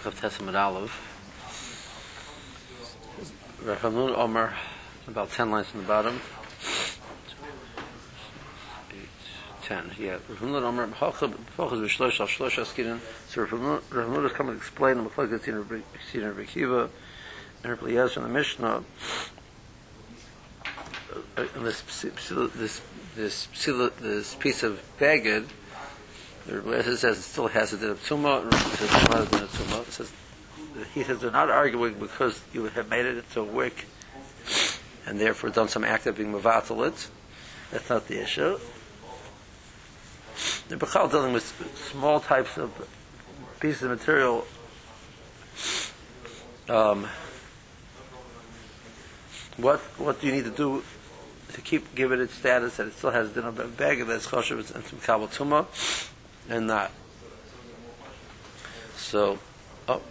ich of tessen mit Alev. Rav Hanun Omer, about 10 lines in the bottom. 10, yeah. Rav Hanun Omer, Hoch is Vishlosh, Al Shlosh Askirin. So Rav Hanun is coming to explain the Mechlag that's in Rav Kiva, and Rav Liyaz in the Mishnah. this this this this piece of baggage the Rebbe says it still has a din of tumah, Rebbe says not a din of tumah. It he says they're not arguing because you have made it into a wick and therefore done some act of being mavatal That's not the issue. The Bechal dealing with small types of pieces of material. Um, what what do you need to do to keep give it its status that it still has a din of bag that's choshev and some kabel tumah? And not. So, oh,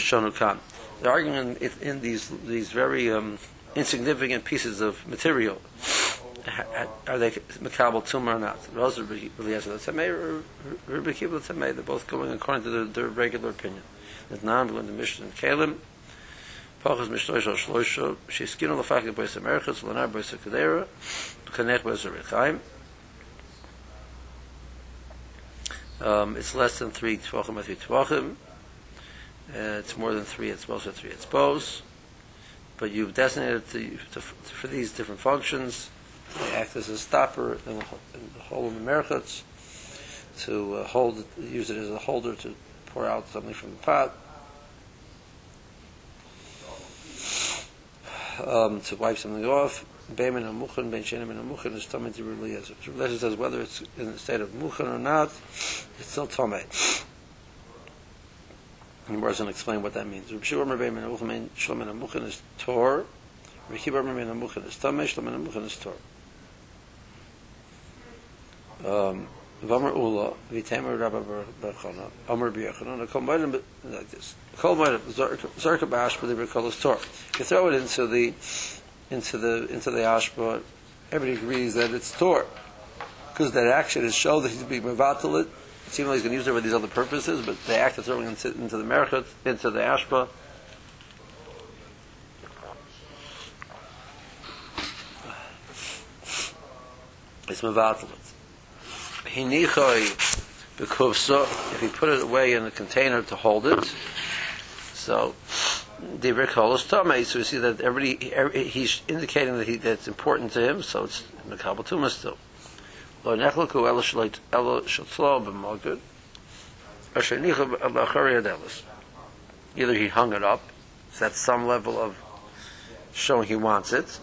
Shonu Khan. They're arguing in, in these these very um, insignificant pieces of material. Are they Makabal Tumor or not? They're both going according to their, their regular opinion. There's non to Mishnah and Kalim. Pachas Mishloish Al Shloisha. Kanet was a Rechaim. Um, it's less than three tvachim tvachim. Uh, it's more than three it's of three it's both. But you've designated to, to, to, for these different functions. They act as a stopper in the, in the whole of the merchats to uh, hold use it as a holder to pour out something from the pot. Um, to wipe something off. Beimin Amuchan, Ben Shenim and is Tomei to Rabbi Eliezer. Rabbi says whether it's in the state of Muchan or not, it's still Tomei. And to explain what that means. Shlomen Amuchan is Tor. Is Amuchan is Tor. Um, Vamar Ula, Rabba Amar like this. Zarka Bash, but they recall Tor. You throw it into the into the into the ashba, everybody agrees that it's tor, because that action is show that he's being mevatel it. Seems like he's going to use it for these other purposes, but the act of throwing into, into the merchat, into the ashba. It's mevatel it. Hinichoi bekuvsa, if he put it away in a container to hold it, so the Rikol is Tomei, so we see that everybody, every, he's indicating that, he, that it's important to him, so it's Mekabal Tumah still. Lo shalait ela shaltlo b'magud, asher nicha b'achari adelis. Either he hung it up, so that's some level of showing he wants it.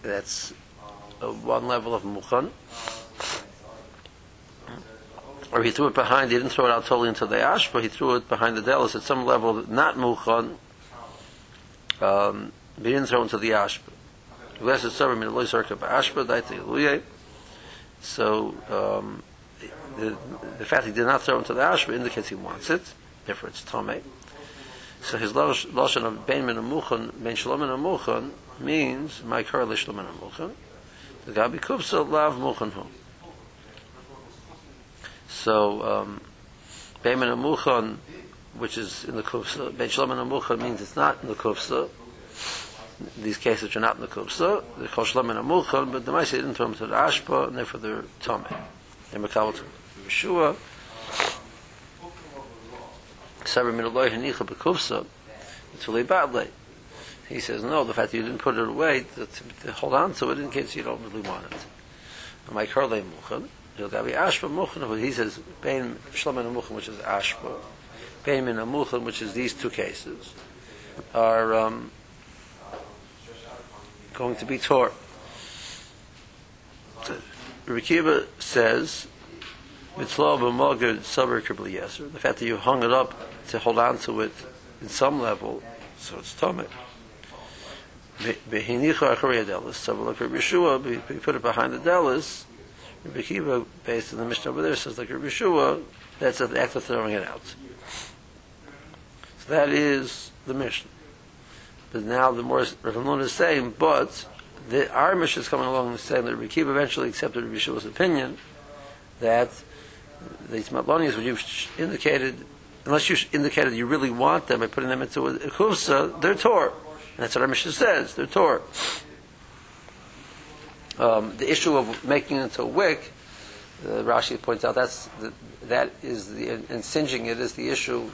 That's uh, one level of mukhan or he threw it behind, he didn't throw it out totally into the ash, but he threw it behind the delis at some level, not muchan, um, he didn't throw it into the ash. So, um, the, the savor. So the fact he did not throw it into the ash indicates he wants it, therefore it's tomei. So his lashon of ben min amuchan, ben shalom min amuchan, means my kar lishlom min amuchan. The gabi kupsa lav muchan hu. So, um, Beiman Amuchan, which is in the Kufsa, Ben Shalom Amuchan means it's not in the Kufsa. These cases are not in the Kufsa. They're called Shalom Amuchan, but the Maisa didn't them to the Ashpa, and therefore they're Tomei. They're Makabal to Yeshua. Saber min Allah hanicha bekufsa, it's really badly. He says, no, the fact that you didn't put it away, to, to hold on to it in case you don't really want it. My karle muchan, He'll be ashba muchan, he says, bein shlomen muchan, which is ashba, bein min muchan, which is these two cases, are um, going to be taught. Rikiba says, mitzvah b'mogad sabar yeser. The fact that you hung it up to hold on to it in some level, so it's tummy. Behinicha acharei delis. So like Yeshua, we put it behind the delis, Rabbi Kiva, based on the Mishnah over there, says like Rabbi Shua, that's an act of throwing it out. So that is the Mishnah. But now the more Rav Nun is saying, but the, our Mishnah is coming along and saying that Rabbi Kiva eventually accepted Rabbi Shua's opinion that these matlonias, what you've indicated, unless you indicated you really want them by putting them into a kufsa, they're tor. And that's what our Mishnah says, they're tor. Um, the issue of making it into a wick, uh, Rashi points out that's the, that is the and it is the issue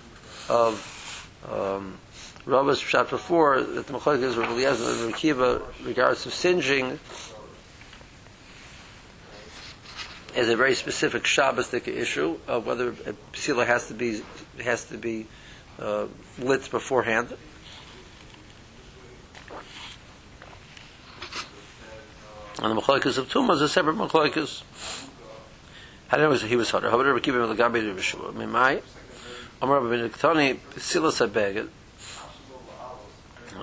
of um, Rabba's shot before that the Machlokes is Rabbi Eliezer and Kiva regards to singeing is a very specific Shabbosdik issue of whether a psila has to be has to be uh, lit beforehand. And the Machlokes of Tumah is a separate Machlokes. How did he was harder? How would Rabbi Kiva Melagabi to Yeshua? Mimai? Amar Rabbi Niktani psila sabeged.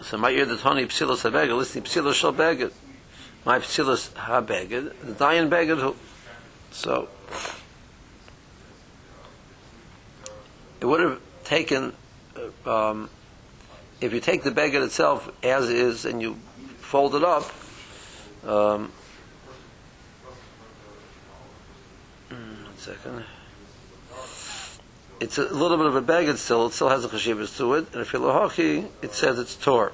So my ear the Tani psila sabeged, listening psila shal beged. My psila ha beged, the dayan beged so it would have taken uh, um, if you take the beggar itself as is and you fold it up. Um, mm, one second. It's a little bit of a beggar still. It still has a chashivas to it, and if you're lahachi, it says it's tor.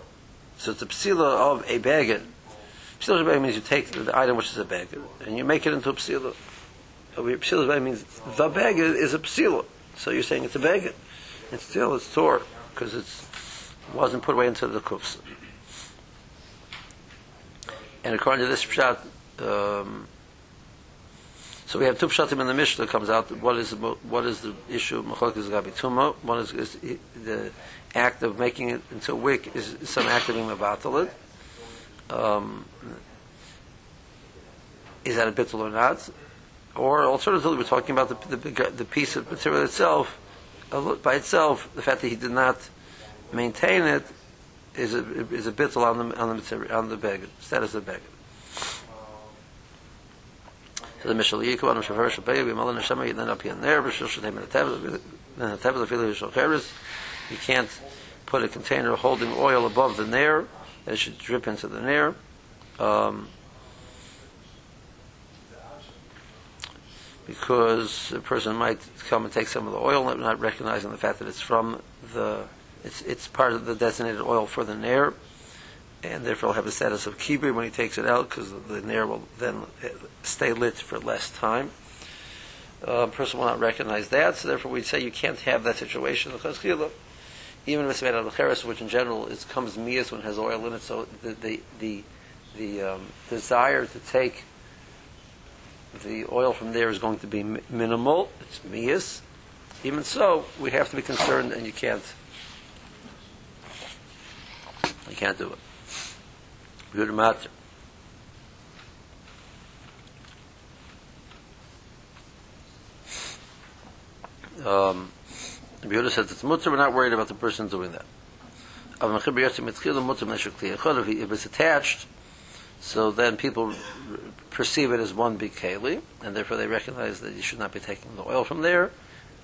So it's a psila of a beggar. Psila of a means you take the item which is a beggar and you make it into a psila. Psila means the beggar is a psila. So you're saying it's a beggar. And still it's tor, because it wasn't put away into the kufs. And according to this pshat, um, so we have two pshatim in the Mishnah comes out. What is the, what is the issue of machlokes gabi tuma? One is, is, the act of making it into a wick is some act of imavatal um, is that a bittul or not? Or alternatively, we're talking about the, the, the piece of material itself, by itself, the fact that he did not maintain it is a, is a bittul on the, on the on the bag, status of the bag. So the Mishal Yikov, Anam Shavar Shabaya, Bimal Neshama, you then up and there, Bishul Shadem and Tevel, and Tevel, Filu Yishal Cheres, you can't put a container holding oil above the nair, it should drip into the nair. Um, because a person might come and take some of the oil, not recognizing the fact that it's from the, it's, it's part of the designated oil for the nair, and therefore will have the status of Kibri when he takes it out, because the nair will then stay lit for less time. Uh, person will not recognize that, so therefore we say you can't have that situation. Even if it's made out of cheres, which in general is, comes mias when it has oil in it, so the the the, the um, desire to take the oil from there is going to be minimal. It's mias. Even so, we have to be concerned, and you can't. You can't do it. Good matter. Um, the Yehuda says it's mutter. We're not worried about the person doing that. If it's attached, so then people perceive it as one big keli, and therefore they recognize that you should not be taking the oil from there.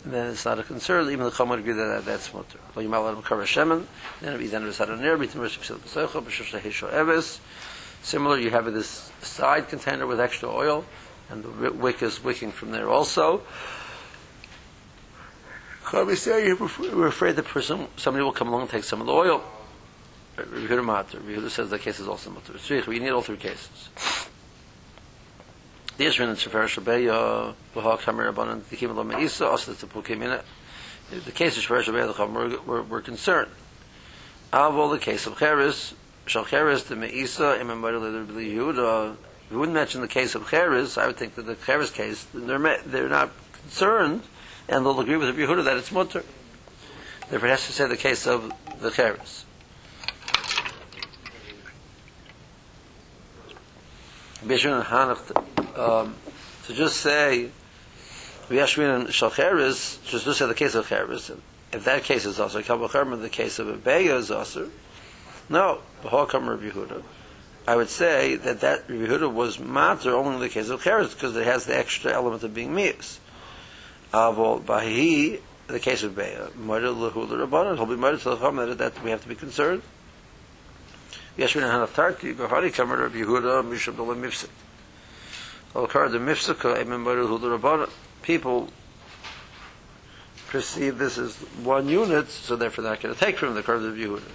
Then it's not a concern. Even the would agree that that's mutter. You might let him cover shemen. Then it be then it's had an air between Similar, you have this side container with extra oil, and the wick is wicking from there also. We're afraid the person, somebody will come along and take some of the oil. Rehuda says the case is also mutter. We need all three cases. Uh, the Yishrin and Sefer Shabeya, V'hak Hamir Abanan, the Kim Lama Isa, Pukim in. The case of Sefer Shabeya, the Chum, we're, we're concerned. Avol, the case of Cheres, Shal Cheres, the Me'isa, Imam Badal, the Yehuda, if we wouldn't mention the case of Cheres, I would think that the Cheres case, they're, they're not concerned, and they'll agree with the Yehuda that it's mutter. Therefore, it has to say the case of the Cheres. Bishon Hanach um, to just say V'yashmin and Shalcheres, just to say the case of Cheres, if that case is also Kabbalah the case of a Beya is also, no, B'hakam Rabbi Yehuda. I would say that that Rabbi Yehuda was matter only in the case of Cheres because it has the extra element of being Mias. Avol Bahi, the case of Beya, Murder Lahula Rabbanan, he'll be murdered to the Chum that we have to be concerned. Yeshvin and Hanaftarti, Bahari Kamar Rabbi Yehuda, Mishab Mifsit. People perceive this as one unit, so therefore they're not going to take from the curve of Yehuda.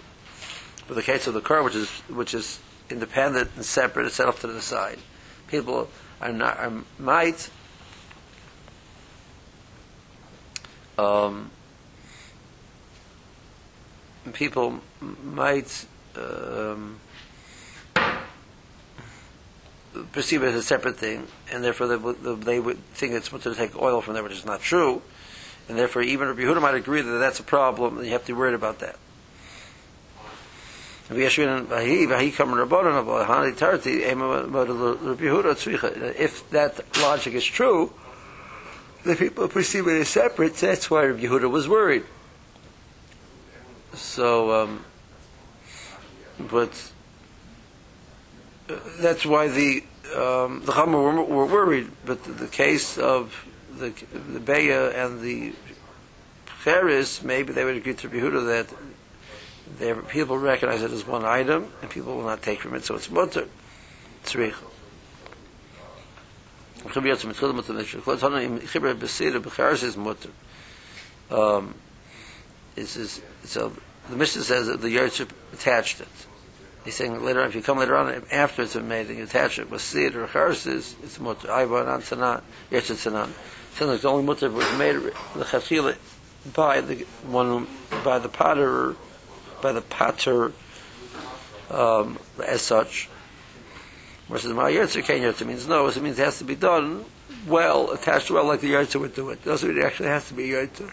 For the case of the curve, which is which is independent and separate, it's set off to the side. People are not are, might um, people might um, perceive it as a separate thing, and therefore they would, they would think it's supposed to take oil from there, which is not true, and therefore even Rabbi Yehuda might agree that that's a problem, and you have to be worried about that. If that logic is true, the people perceive it as separate. That's why Rabbi Yehuda was worried. So, um, but that's why the um, the Chama were, were, worried. But the, the, case of the the Beya and the Cheres, maybe they would agree to Rabbi Yehuda that their people recognize it as one item, and people will not take from it, so it's mutter. Tzrich. Um, this is, so the Mishnah says that the Yertzim attached it. He's saying later on, if you come later on after it's been made and you attach it with seed or charses, it's mutter. Ayva and Antanan, Yertzim Tanan. So the only mutter was made the chachila by the one by the potter by the pater um, as such. Versus my yetzer ken yetzer means no, it means it has to be done well, attached well, like the yetzer would do it. Doesn't mean it actually has to be yetzer.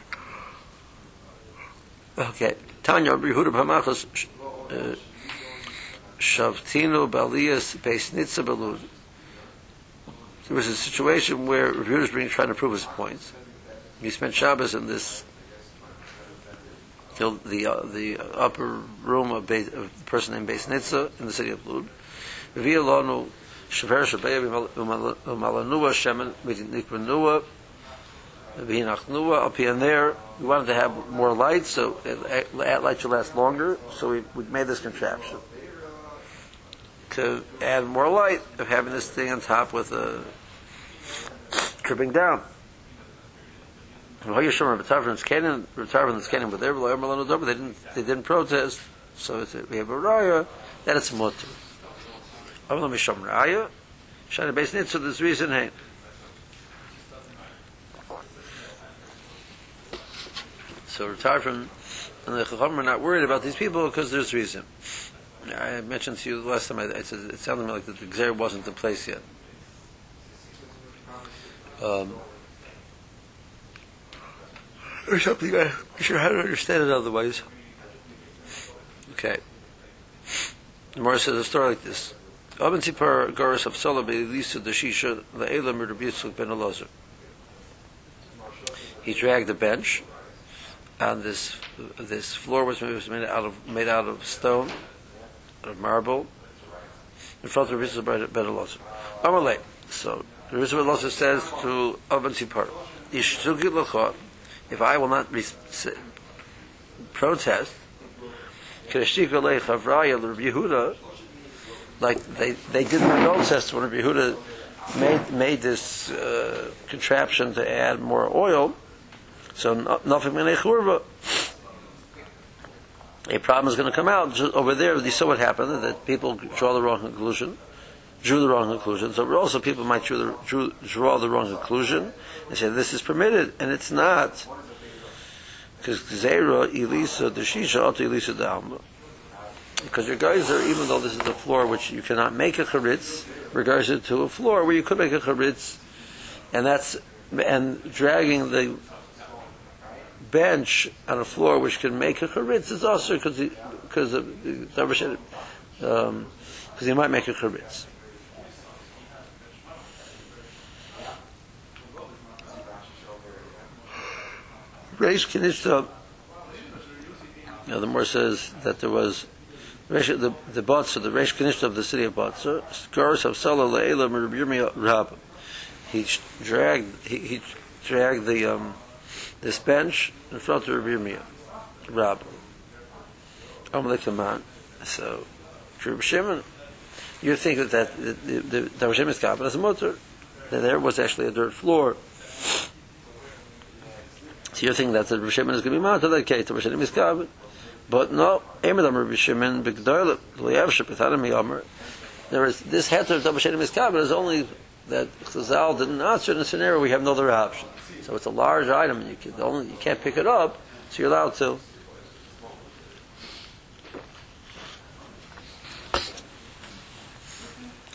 Okay, Tanya Yehuda Pamachos uh, Balias There was a situation where Yehuda was being trying to prove his points. He spent Shabbos in this the the, uh, the upper room of, of a person named Beis Nitza in the city of Lud. Shaver umalanua up here and there. We wanted to have more light, so that light should last longer, so we, we made this contraption. To add more light of having this thing on top with a dripping down. They didn't they didn't protest, so we have a raya that oh, it's mutter. Avla misham raya, shana beis nit, so there's reason hey. So Tarfon and the Chacham are not worried about these people because there's reason. I mentioned to you the last time, I, it, it sounded to like the Gzer wasn't in place yet. Um, or something. I'm sure how to understand it otherwise. Okay. The Morris says a story like this. Abin Tzipar Goris of Solabi Lisa the Shisha Le'elam Rabbi ben Elazar. He dragged the bench, and this this floor was made out of made out of stone, of marble, in front of Rabbi ben Elazar. Amalei. So Rabbi ben Elazar says to Tzipar, Ishtugi Lachot if I will not re- protest, like they, they did not protest when Yehuda made, made this uh, contraption to add more oil, so nothing in a churva. A problem is going to come out over there. You saw what happened that people draw the wrong conclusion, drew the wrong conclusion. So also people might the, drew, draw the wrong conclusion and say this is permitted, and it's not. Because Zera, Elisa, the Shisha, Alta Elisa, the Alma. Because your guys are, even though this is the floor which you cannot make a charitz, regards it to a floor where you could make a charitz, and that's, and dragging the bench on a floor which can make a charitz is also because because because um, you might make a charitz. Reish know, the more says that there was the the Batsa, the Reish Kinishta of the city of Batsa, scars of Salah Le'ela Merubirmi Rab. He dragged he, he dragged the um, this bench in front of Rabbi Rab. Amalek the man. So, Rabbi Shimon, you think that that the the, the, the Shimon is a motor. That there was actually a dirt floor So you're thinking that the Rosh Shimon is going to be mounted, okay, to Rosh Shimon is Kavan. But no, Emadam Rosh Shimon, B'Gdoyle, L'Yavship, Ethanam Yomer. There is, this heter of Rosh Shimon is is only that Chazal didn't answer in a scenario we have no other option. So it's a large item, you, can only, you can't pick it up, so you're allowed to.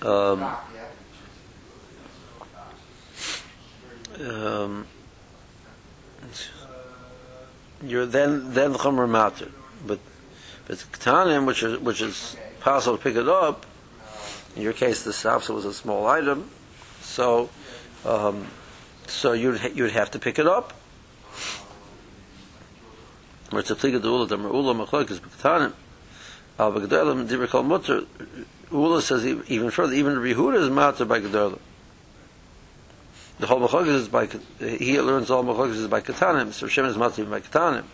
Um, um, you're then then the chomer matter, but but the ketanim, which is which is possible to pick it up. In your case, the sapsa was a small item, so um, so you'd you'd have to pick it up. Where it's a pliga the ula the ula machlokes b'ketanim al b'gedolim dibur kol mutter. Ula says even further, even Rehuda is matter by gedolim. The whole machlokes is by he learns all machlokes is by ketanim. So Shem is matir by ketanim.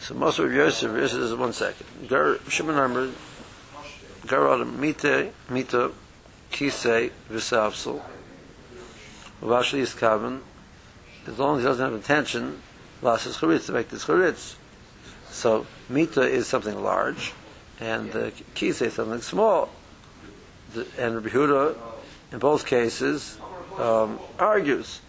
So most of Yosef, Yosef is one second. Gar Shimon Amr, Gar Mite Mita Kisei V'Savsel. Vashli is Kavan. As long as he doesn't have intention, Las is Charitz to make this Charitz. So Mita is something large, and the Kisei is something small. The, and Rabbi Huda, in both cases, um, argues.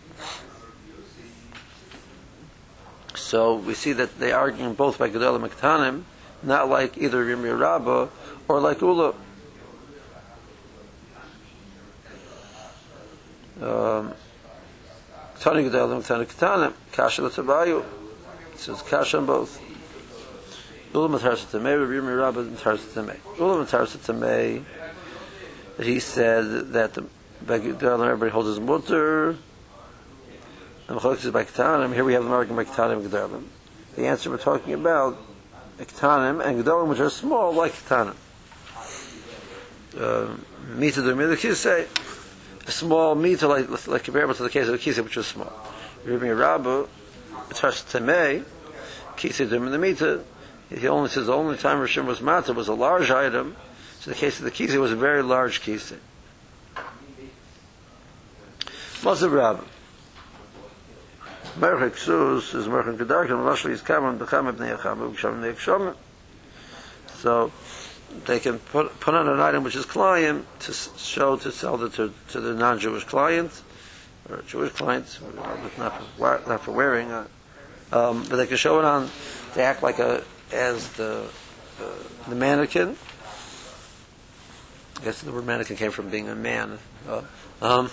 So we see that they argue both by Gedolim and not like either Yirmi Rabba or like Ula. Um, Tani Gedolim, Tani Ketanim, Kasha L'Tabayu. So it's Kasha on both. Ula Matarsa Tamei, Yirmi Rabba Matarsa Tamei. Ula Matarsa Tamei, he said that the everybody holds his mutter. And is by Ketanim. Here we have the argument by Ketanim and Gedalim. The answer we're talking about Ketanim and Gedalim, which are small, like Ketanim. Mita the Midah say a small mita, like, like comparable to the case of the Kisei, which was small. Rabbi Rabba, attached to May, Kisei Dim in the mita, he only says the only time Rishim was mata was a large item. So the case of the Kisei was a very large Kisei. Masav Rabbah. Merchek Sus is Merchek Gedarkim, Lashli is Kaman, Becham Ibn Yecham, Becham Ibn Yecham. So they can put, put on an item which is client to show, to sell to, to the non-Jewish client, or Jewish clients, not for, not for wearing, uh, um, but they can show it on, they act like a, as the, uh, the mannequin. I guess the word mannequin came from being a man. Uh, um,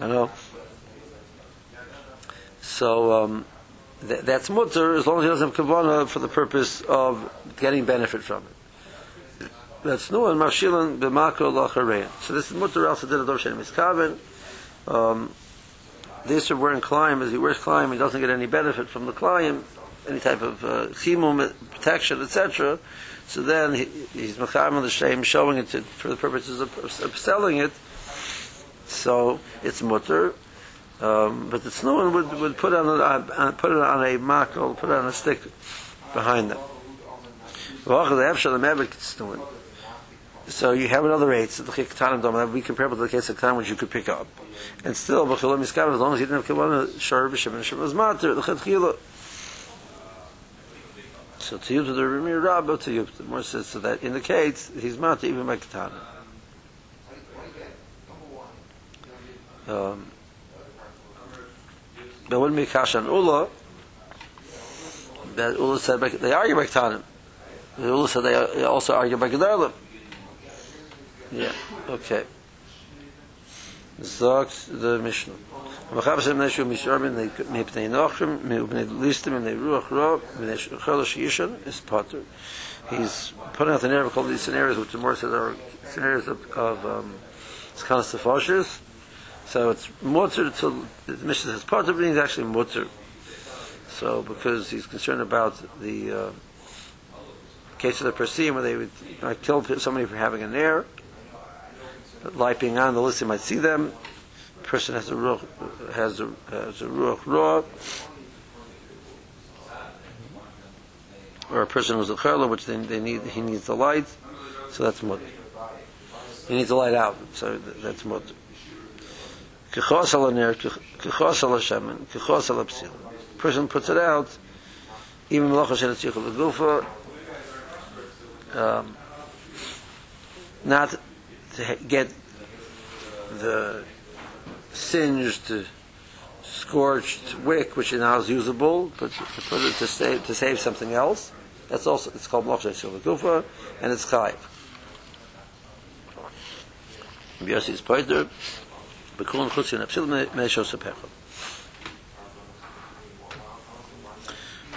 I know. So um, th- that's mutter as long as he doesn't have kavana for the purpose of getting benefit from it. That's nu and marshilan b'makro lacharein. So this is mutter also did a dor shenim miskaven. Um, this of wearing climb, as he wears climb, he doesn't get any benefit from the climb, any type of uh, chimum, protection, etc. So then he, he's macham on the shame, showing it to, for the purposes of, of selling it. So it's mutter. Um, but the snow would, would put on a, uh, put it on a makel, put on a stick behind them. So you have another eight, so the ketanim that we compare with the case of ketanim which you could pick up, and still b'chilam miskav as long as you didn't have kavana shar b'shem and shem was matter the chetchila. So to you to the Rimi Rabba to you the more says so that indicates he's matter even by ketanim. Um, wouldn't be kasha on Ula. That Ula said they argue by Ketanim. Ula said they also argue by Gedalim. Yeah, okay. Sagt the Mishnah. מחר שם נשו משור מן מפני נוחם מבני ליסטם מבני רוח רוב מבני חלש ישן is potter he's putting out the narrative called these scenarios which the more says are scenarios of, of um, it's kind of sefoshes so it's mutter to the Mishnah says part of it is actually mutter. So because he's concerned about the uh, case of the Persim where they would uh, kill somebody for having an heir, being on the list, they might see them. The person has a ruach, has a has a ruach raw, or a person who's a chayla, which they, they need he needs the light, so that's mutter. He needs the light out, so that's mutter. Kechos al aner, kechos al hashemen, kechos al apsil. Person puts it out, even malacha shen etzichel legufa, um, not to get the singed, scorched wick, which now is usable, but to put it to save to save something else. That's also it's called shen legufa, and it's chayiv. Is bekulon.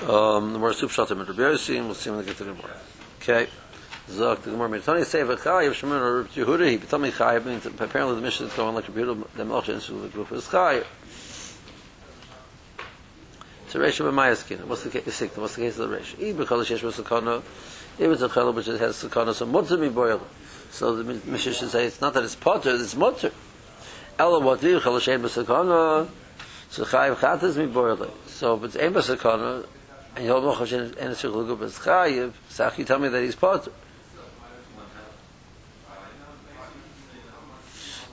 Um, the more soup shot in Rabbi Yossi, we'll see when we get to the more. Okay. sagt der Gemara, Tani sei ve chai, ev shemun arub tzuhuri, he betal me chai, means apparently the mission is going like a beautiful demolche, and so the group is chai. So Reisha be Mayaskin, what's the case, what's the case of the Reisha? Ii bechala shesh besukono, ii bechala which has sukono, so mutzer mi boyle. So the mission should say, it's not that it's potter, it's mutzer. Ela what ii bechala shesh besukono, so chai ev chatez mi boyle. So if it's ein besukono, and you'll know how shesh besukono, and it's chai, so how tell me that he's potter?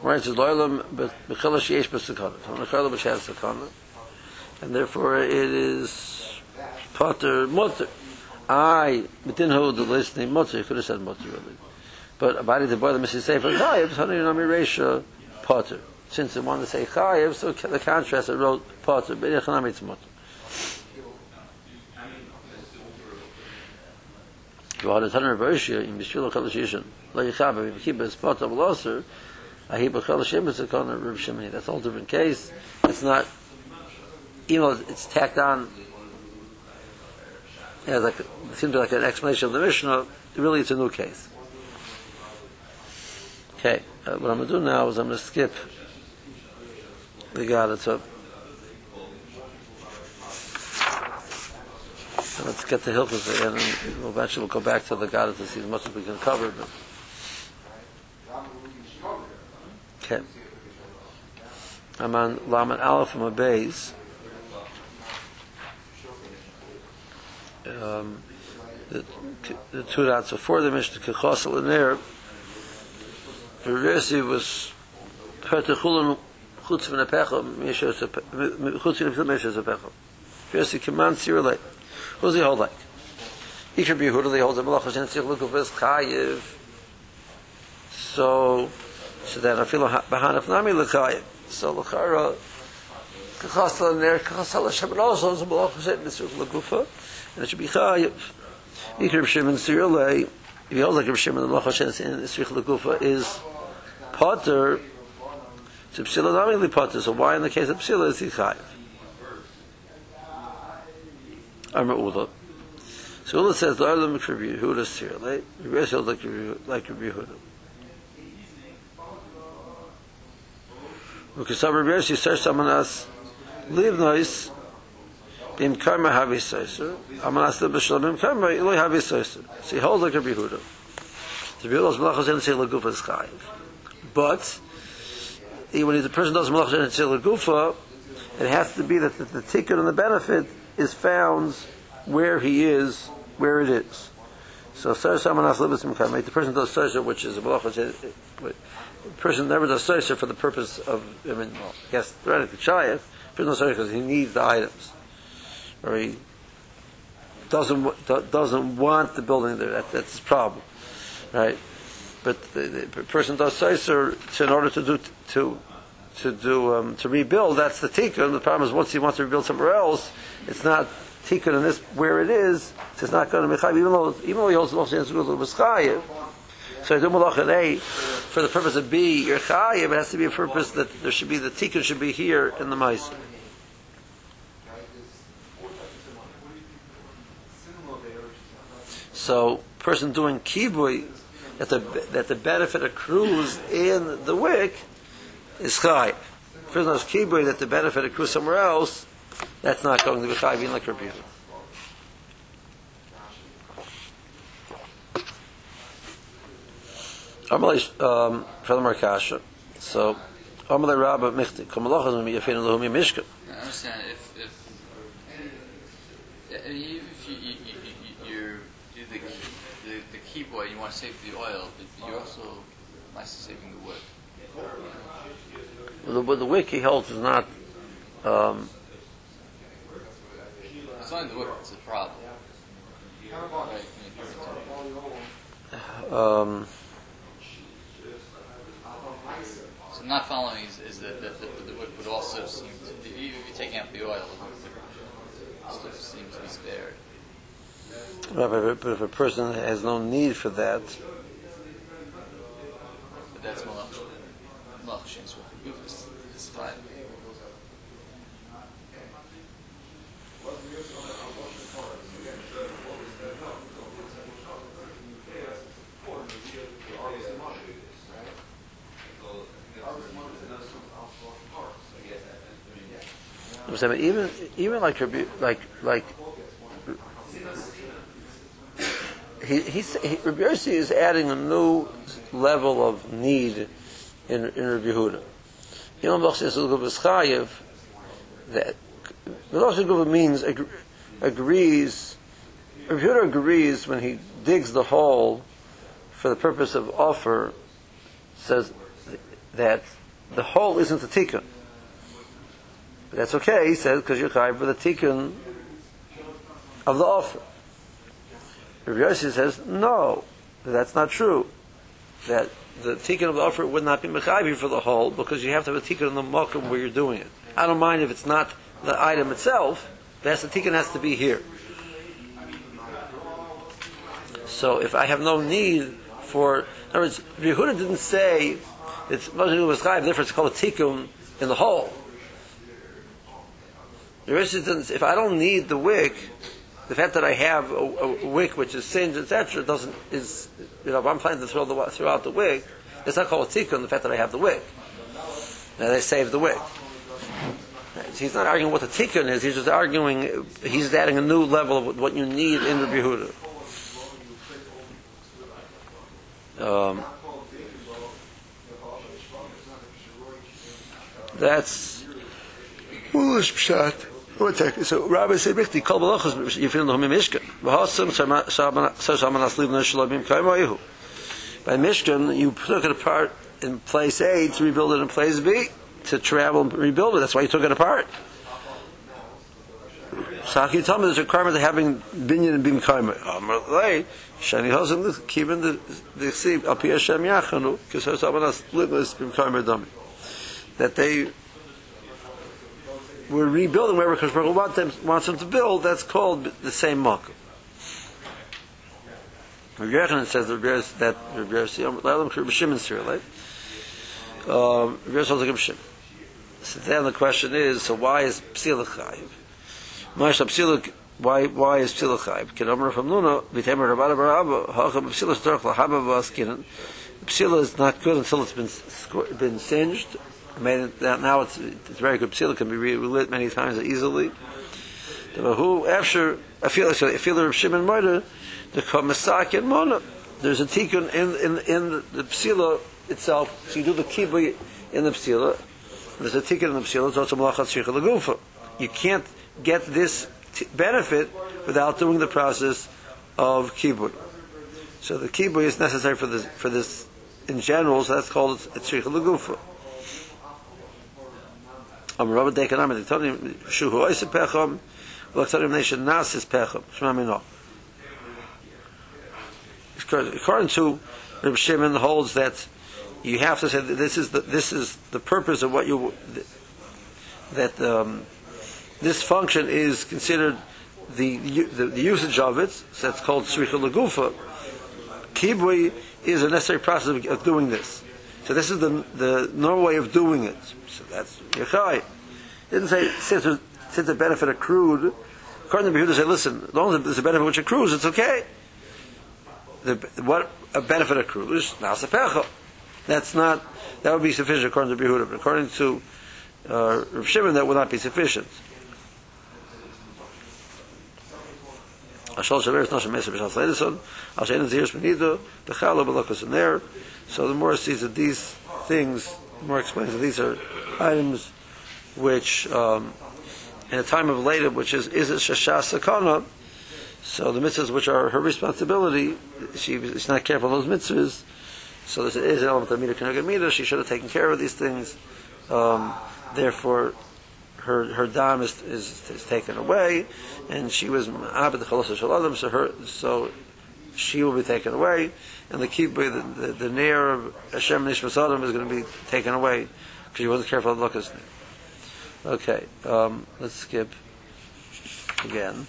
Right, it's loyal b'chila sheyesh b'sakana. It's b'chila b'sheyesh b'sakana. And therefore it is potter, mutter. I, within who the list name mutter, you could have said mutter really. But about it, the boy, the Mrs. Sefer Chayev, so you know, Miresha, potter. Since they want to say Chayev, so the contrast, it wrote potter, but it's not, it's mutter. Well, the Tanner Bereshia, in Bishul HaKadosh Yishan, like Yichabah, in Kibbutz, Potter, Velosser, That's a whole different case. It's not, even though it's tacked on, yeah, like, it seems like an explanation of the Mishnah, really it's a new case. Okay, uh, what I'm going to do now is I'm going to skip the Gada so let's get to Hilchus again, and eventually we'll go back to the Gada to see as much as we can cover. But Okay. I'm on Laman Aleph from a base. Um, the, the two dots before the Mishnah Kechosel in there. Resi was Pertechulun Chutz Min Apecha Chutz Min Apecha Apecha Resi Keman Sirle Who's he hold like? Of Yehuda, they hold the Malach Hashem Tzich Lukov is Chayiv so so that afilo bahan of nami lekhay so lekhara khasla ner khasla shabra so so blokh zet mit sukh lekufa and it should be khay ikrim shimen sirle if you also give shimen the lekhash in sukh lekufa is potter so psila nami le potter so why in the case of psila is he khay I'm Ula. So Ula says, Lord, let me contribute. Who does here? Like, you guys like you, like you, who does. Okay, so Rabbi Yoshi says someone else, leave noise, bim karma havi soiser, amanas le bishlam bim karma, iloi havi soiser. So he holds like Rabbi Huda. Rabbi Huda's malach is going to say leguf is chayiv. But, when the person does malach in going to it has to be that the, the ticket and the benefit is found where he is, where it is. So Sarsa Manas Libis Mkarma, the person does Sarsa, which is a Malach, eh, eh, person never does soiser for the purpose of, I mean, well, yes, theoretically, shayef, person does because he needs the items, or he doesn't doesn't want the building there. That, that's his problem, right? But the, the person does soiser in order to do to to do um, to rebuild. That's the tikkun. The problem is once he wants to rebuild somewhere else, it's not tikkun in this where it is. It's not going to be chayiv, even though even though he holds the most chayiv. So I do malach A for the purpose of B, your chayiv, it has to be a purpose that there should be the tikkun should be here in the mice. So, person doing kibui, that the that the benefit accrues in the wick is chayiv. Person does kibui that the benefit accrues somewhere else, that's not going to be chayiv like Rabbi Amalei um from Markasha. So Amalei Rabba Michti Kamalachas mi yafin lohum yimishka. I understand if if if you, you, you, you do the the, the key boy, you want to save the oil, but you're also nice saving the wood. The, the wick he holds is not. Um, It's not the wick that's the problem. Right? um, Not following is, is that, that, that the wick would also seem to, even if you're taking out the oil, it still seems to be spared. but if- but if a person has no need for that, But that's malach. Malach shes with this, this five. I'm saying, even even like like like he he's, he Rabbi Yossi is adding a new level of need in in Rabbi Yehuda. Yom Bach says that means ag- agrees. Rabbi Yehuda agrees when he digs the hole for the purpose of offer. Says that the hole isn't a tikkun. But that's okay, he says, because you're chayiv for the tikkun of the offer. Rabbi Yossi says, no, that's not true. That the tikkun of the offer would not be mechayiv for the whole, because you have to have a tikkun in the mokum where you're doing it. I don't mind if it's not the item itself, that's the tikkun has to be here. So if I have no need for, in other words, Yehuda didn't say it's was chayiv, therefore it's called a tikkun in the whole. The didn't, if I don't need the wick, the fact that I have a, a wick which is singed, etc., doesn't is you know if I'm planning to throw the throw out the wick, it's not called a tikkun. The fact that I have the wick, now they save the wick. He's not arguing what the tikkun is. He's just arguing. He's adding a new level of what you need in the Yehuda. Um, that's foolish pshat. So Rabbi said, "Richtig, kol balachos feel no mishkan. Asliv no shalomim kaimayu." By mishkan, you took it apart in place A to rebuild it in place B to travel and rebuild it. That's why you took it apart. so, can you tell me there's a requirement of having binyan and bim kaimer. Amalei shani hosam keeping the the seed up here shem yachanu because shaman asliv bim kaimer dami. That they we're rebuilding wherever Kosh Baruch Hu want them, wants them to build, that's called the same makom. Rabbi Yochanan says that Rabbi Yossi- that Rabbi Yossi, Lalam Rabbi Shimon's here, right? Um, Rabbi Yossi holds like Rabbi Shimon. So then the question is, so why is Psila Chayiv? Mash Psila, why, why is Psila Chayiv? Can Amr from Nuna, Vitemer Rabba Rabba, Hacham Psila Storch Lahaba Vaskinan. Psila is not good until it's been, been singed, it, that now it's, it's very good. Psila can be re- relit many times easily. But who after I feel so I feel the Rav Shimon murder the Komisak and Mona. There's a tikkun in in in the, the psila itself. So you do the kibbutz in the psila. There's a tikkun in the psila. It's also malachat shricha lagufa. You can't get this benefit without doing the process of kibbutz. So the kibbutz is necessary for this for this in general. So that's called it's shricha lagufa. Am Rabbi Dekanam, they told him, Shuhu Oise Pecham, L'Aktarim Nation Nasis Pecham, Shema Mino. According to Rabbi Shimon holds that you have to say that this is the, this is the purpose of what you, that um, this function is considered the, the, the usage of it, so that's called Sricha Lagufa. Kibui is a necessary process of doing this. So this is the, the normal way of doing it. So that's Yechai. Didn't say since, since the benefit accrued. According to Yehuda, say, listen, as long as there's a benefit which accrues, it's okay. The, what a benefit accrues, nasa pecha. That's not, that would be sufficient according to Yehuda. But according to uh, Rav Shimon, that would not be sufficient. And Zeres Benido, the there. So the more sees that these things, the more explains that these are items which, um, in a time of later, which is, is it Shashas Sakana, so the mitzvahs which are her responsibility, she, she's not careful of those mitzvahs, so this is an element of Mida Keneged Mida, she should have taken care of these things, Um, therefore, her her dam is, is, is taken away, and she was abed chalos shalom. So her so she will be taken away, and the kibbutz, the, the, the near of Hashem Nishmas Adam is going to be taken away because she wasn't careful to look at Okay, um, let's skip again.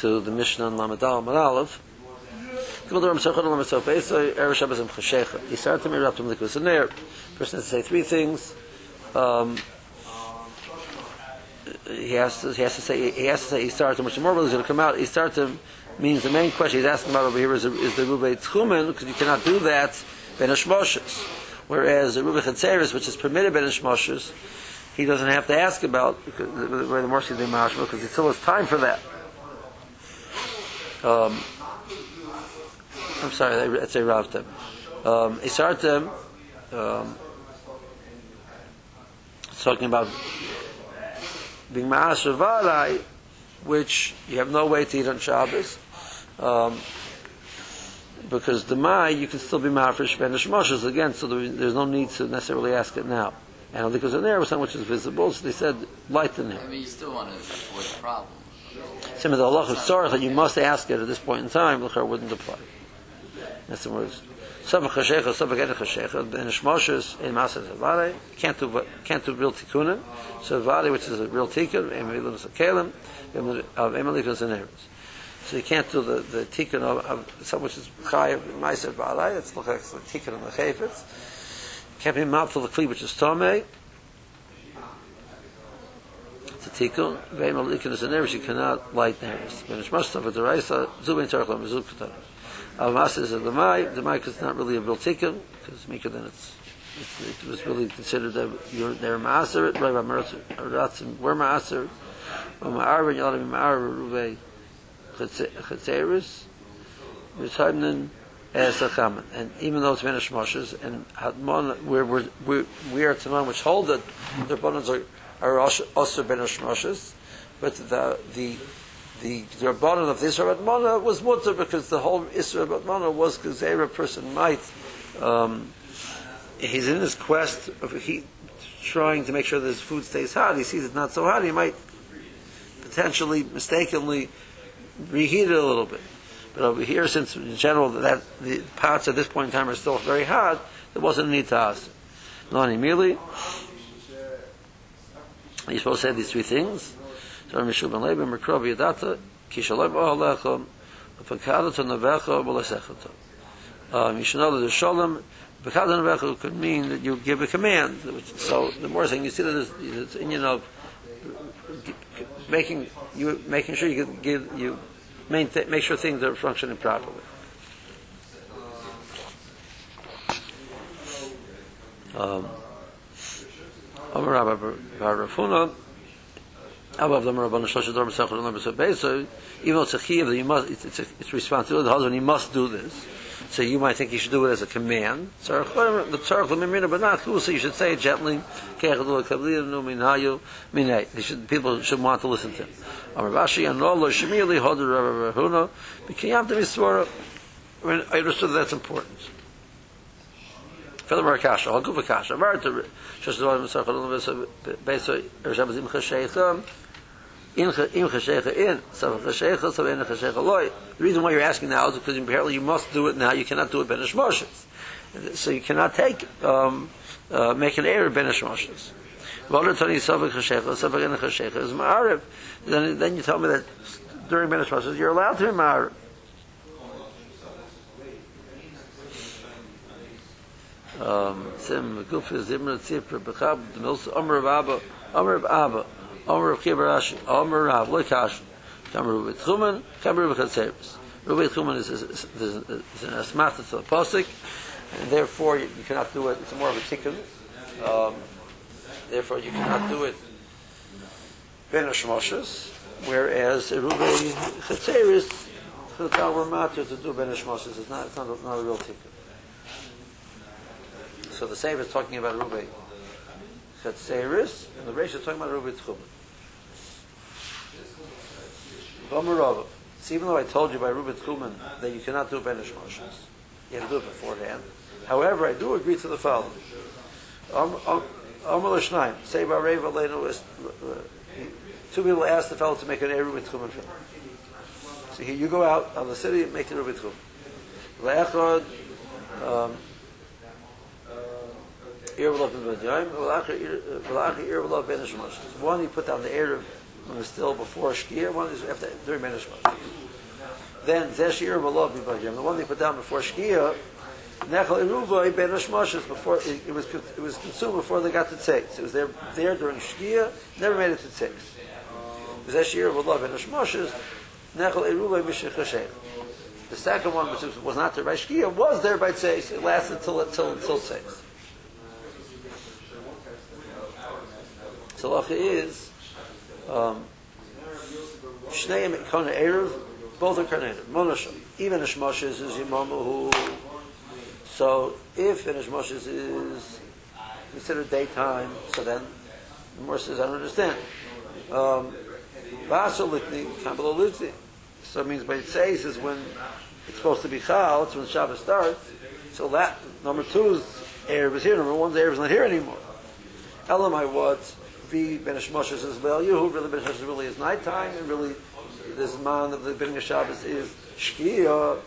To the Mishnah on Lamadal Aleph. He started to mirror up to there. Person has to say three things. Um, he has to he has to say he has to say to much more is going to come out. He to means the main question he's asking about over here is, is the Rubei Tchumen because you cannot do that ben. Whereas the Rubei Chatzeris, which is permitted ben he doesn't have to ask about where the mercy the Mashma because he still has time for that. Um, I'm sorry, that's a Ravtem. Um, Isartem, um, talking about being Ma'asher Valai, which you have no way to eat on Shabbos, um, because the Mai, you can still be Ma'afresh Ben Moshes again, so there's no need to necessarily ask it now. And because in there was something which is visible, so they said light in there. I mean, you still want to avoid the problem. Some of the Sarah that you must ask it at this point in time, Lachar wouldn't apply. That's the words. some khashekh some get khashekh and shmoshes in masas vale can't to can't to build tikuna so vale which is a real tikun and we live in kalem of emily was in there so you can't do the the tikun of, of some which is chay of masas vale it's not like the tikun of the chayfetz. Can't be mouth of the cleave which is tome. The tikun vein emily can is in there you cannot light there when it's must of the rice so in tarklam is up to katan. Avmas is the Mai. The Mai is not really a real tikkun because Mika then it's, it's, it was really considered that you're their maaser. Right, Ratzim were maaser. Ma'ar and Yalam Ma'ar Ruve Chatzeris. Yishaimnin as a chaman. And even though it's Venish Moshes and Hadmon, we're, we're, we're, we are Taman which hold that the bonds are, are also Venish Moshes, but the, the the Rabbanon of the Isra Batmana was mutter because the whole Isra Batmana was because every person might. Um, he's in his quest of he trying to make sure that his food stays hot. He sees it's not so hot. He might potentially mistakenly reheat it a little bit. But over here, since in general that the pots at this point in time are still very hot, there wasn't a need to ask. Not immediately. You're supposed to say these three things. Tar Mishul Ben Leibim Merkrov Yadata Ki Shalom Ohalechem V'Pakadot Nevecha V'Lesechato. Um, you should know that the Shalom V'Pakadot Nevecha could mean that you give a command. So the more thing you see that it's in know making you making sure you give you maintain, make sure things are functioning properly. Um, Amar Rabbi Rafuna Above them Rabban Shlosh Dor Mesach Olam Besabei. So even though it's a chiyuv, you must it's, it's, a, it's. The husband he must do this. So you might think you should do it as a command. So the tzarich l'mimina, but not so you should say it gently. Kechadu l'kabliyanu minhayu minay. Should people should want to listen to him. Amar Rashi anolo shemili hodu Rabbi Rahuna b'kiyam to misvara. I mean, I understood that that's important. Further Kasha, I'll go for Kasha. Amar to Shlosh Dor Mesach Olam Besabei. Rishab Zim Chasheicham in in in in loy. The reason why you're asking now is because apparently you must do it now you cannot do it benish moshes. So you cannot take um, uh, make an error benish moshes. Then, then you tell me that during benish moshes you're allowed to be ma'ariv um, sim of abba of abba Omer of Kibarash, Omer Rav, Loikash, Kamer Rubit Chumen, Kamer Rubit Chatzeris. Rubit Chumen is, is, is, is, an asmata to the posik, and therefore you, you, cannot do it, it's more of a tikkun. Um, therefore you cannot do it Ben Hashmoshes, whereas a Rubit Chatzeris, the Matter to do Ben Hashmoshes, is not, it's not, not a real tikkun. So the same is talking about Rubei Chatzeris, and the Reish is talking about Rubei Tchumen. Gomer Rava. Even though I told you by Reuben Kuhlman that you cannot do Ben Moshes, you have to do it beforehand. However, I do agree to the following. Amr L'Shnaim, say by Reva uh, two people asked the fellow to make an Eruv with Kuhlman them. So here you go out of the city and make an Eruv with Kuhlman. Le'echad, um, One, you put down the Eruv when it's still before Shkia, one is after, during Moshes. Then Zeshir Malav B'Bajim, the one they put down before Shkia, Nechal Iruvay Ben Hashmashas before it, it was it was consumed before they got to Tzeitz. It was there there during Shkia, never made it to Tzeitz. Zeshir Malav Ben Hashmashas, Nechal Iruvay Mishich Hashem. The second one, which was, was not there by Shkia, was there by Tzeitz. It lasted till till till Tzeitz. So is Shneim Kana Erev, both are Karnanim. Monosh, even Ishmoshes is Yimamu who. So if an is considered daytime, so then the more says, I don't understand. Um. So it means by it says is when it's supposed to be Chal, it's when Shabbat starts. So that, number two's Erev is here, number one's Erev is not here anymore. Elamai what? V Ben Hashmoshes is well, you really Ben Hashmoshes really is nighttime, and really this man of the of Shabbos is Shkia,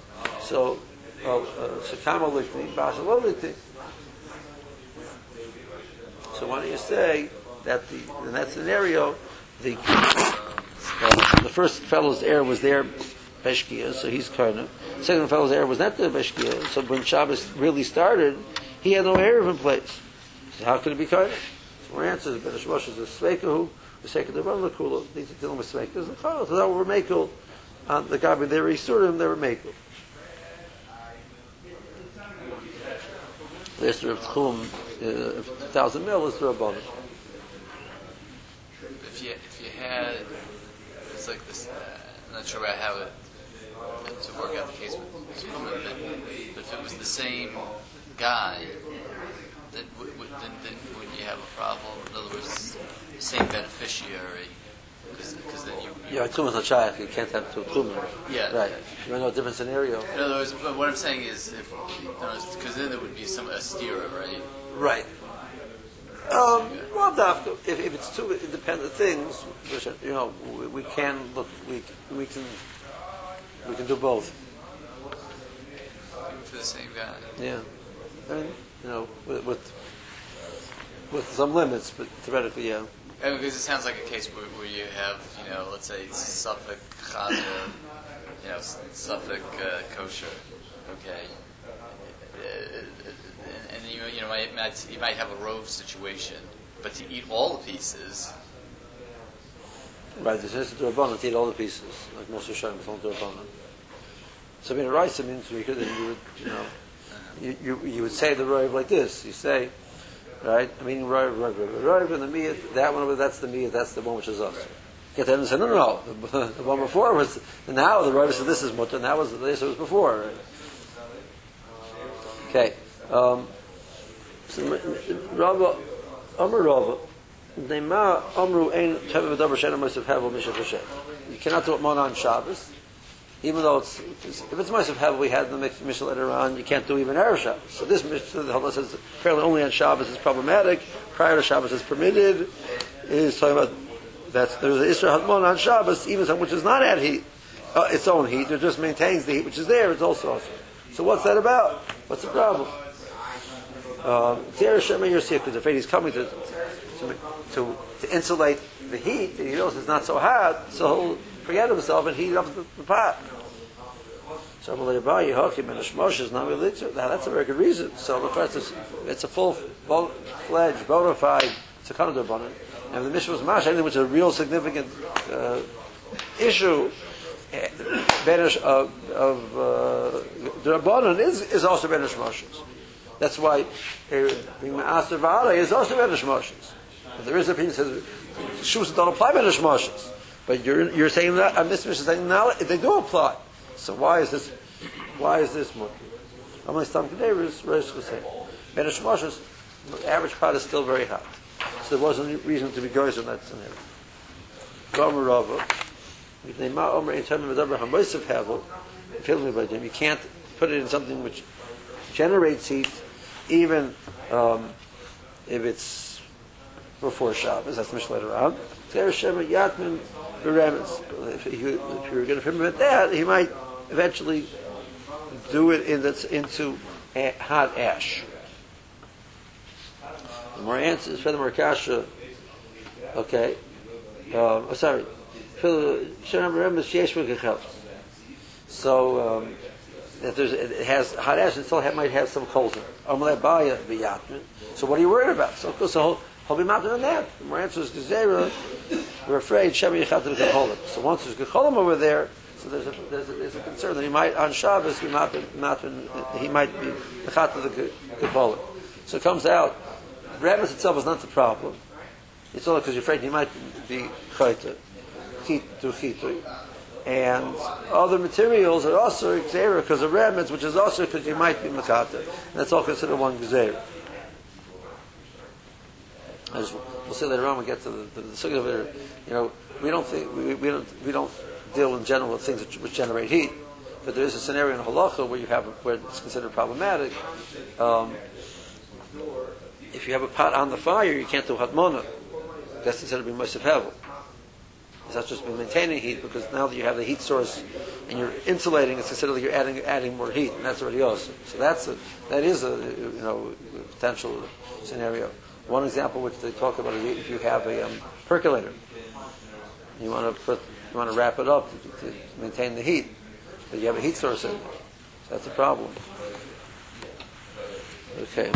so Shekama Likni, Bashalom Likni. So why don't you say that the in that scenario the uh, the first fellow's heir was there Beshkia, so he's Karna. Second fellow's heir was not the Beshkia, so when Shabbos really started, he had no heir in place. So how could it be? So our answer is Ben Hashmosh is a Sveikahu, the Seika the Ram Lakula, these are dealing with Sveikas, the Chal, so that were Mekel, on the Gabi, they were Yisurim, they were Mekel. The Esther of Tchum, uh, of 1,000 mil is the Rabbanah. If you if you had it's like this, uh, I'm not sure about how it to work out the case with Zuma, but, but if it was the same guy, then would, would, then, then would have a problem? In other words, the same beneficiary, because then you. Yeah, Tchum is not Shaykh, you can't have two Tchum. Yeah. Right. You're in a different scenario. In other words, but what I'm saying is, if because then there would be some a stira, right? Right. Um, well, if, if it's two independent things, which, you know, we, we can look, we, we can, we can do both. Even for the same guy. Yeah. I mean, you know, with, with, with some limits, but theoretically, yeah. I mean, because it sounds like a case where, where you have, you know, let's say safek you know, safek uh, kosher, okay, uh, and, and you, you know, might, might, you might have a rove situation, but to eat all the pieces, Right, this is the Rabbanan to eat all the pieces, like Moshe Shem on the Rabbanan. So, I mean, a rice means we could, then you would, you know, you, you, you would say the Rav like this. You say, right, I mean, Rav, Rav, Rav, and the Miyat, that one, over that's the Miyat, that's the one which is us. Get them and say, no, no, no, the, the one before was, now the Rav said this is mutter, and that was, this was before. Okay. Um, so, Rav, Amar Rav, Nema Amru Ein Teva V'Davar Shena Mosef Hevel Mishach Hashem. You cannot do it on Shabbos, even though it's, it's if it's Mosef Hevel, we had the Mishnah later on. You can't do even Erev Shabbos. So this Mishnah, the Halacha says apparently only on Shabbos is problematic. Prior to Shabbos is permitted. Is talking about that there's an Isra Hadmon on Shabbos, even something which is not at heat, uh, its own heat. It just maintains the heat which is there. It's also awesome. So what's that about? What's the problem? Um, because if he's coming to, to, to, to insulate the heat, he knows it's not so hot, so forget himself and heat up the, the pot. So to Yehokim and Shmosh is not really Now that's a very good reason. So the first is it's a full fledged, bona fide Sakana Durbanan. And the Mishnah was Mash, anything which is a real significant uh, issue, eh, Banish of, of uh, the Rabbanan is, is also Banish Moshes. That's why uh, being Ma'aser V'ala is also Banish Moshes. There is a opinion that says shoes don't apply Banish Moshes. But you're, you're saying that, and this Mishnah is saying now they do apply. So why is this, why is this Mukhi? Amalei Stam Kedeiris, Rosh Chasei. Banish Moshes, the average pot is still very hot. So there wasn't reason to be goys in that scenario. Gomer Rava, mipnei ma omer ein tamim v'daber hamoisef hevel, filmi b'adim. You can't put it in something which generates heat, even um, if it's before Shabbos. That's Mishnah later on. Zer shema yatmin b'remes. If you if you were going to permit that, he might eventually do it in that's into a, hot ash. The more answers for the more kasha. Okay. Um, oh, sorry. So um, that there's it has hot ash and still have, might have some coals in it. So what are you worried about? So course he'll, he'll be mounted on that. The more answer is gezerah. We're afraid Shema Yechat So once there's gecholim over there, so there's a, there's a, there's a concern that he might on Shabbos he might be, not been, he might be the gecholim. So it comes out. Rabbis itself is not the problem. It's only because you're afraid he might be chayta, to chitui. And other materials are also gzeira because of remnants, which is also because you might be mekata. And that's all considered one gzeira. We'll see later on, we get to the, the, the of it. You know, we don't think we, we don't we don't deal in general with things which, which generate heat, but there is a scenario in halacha where you have where it's considered problematic. Um, if you have a pot on the fire, you can't do hatmona. That's considered to be Mosif Hevel. It's not just maintaining heat because now that you have the heat source and you're insulating, it's considered like you're adding adding more heat, and that's already also. So that's a that is a you know potential scenario. One example which they talk about is if you have a um, percolator, you want to you want to wrap it up to, to maintain the heat, but you have a heat source in it. So that's a problem. Okay.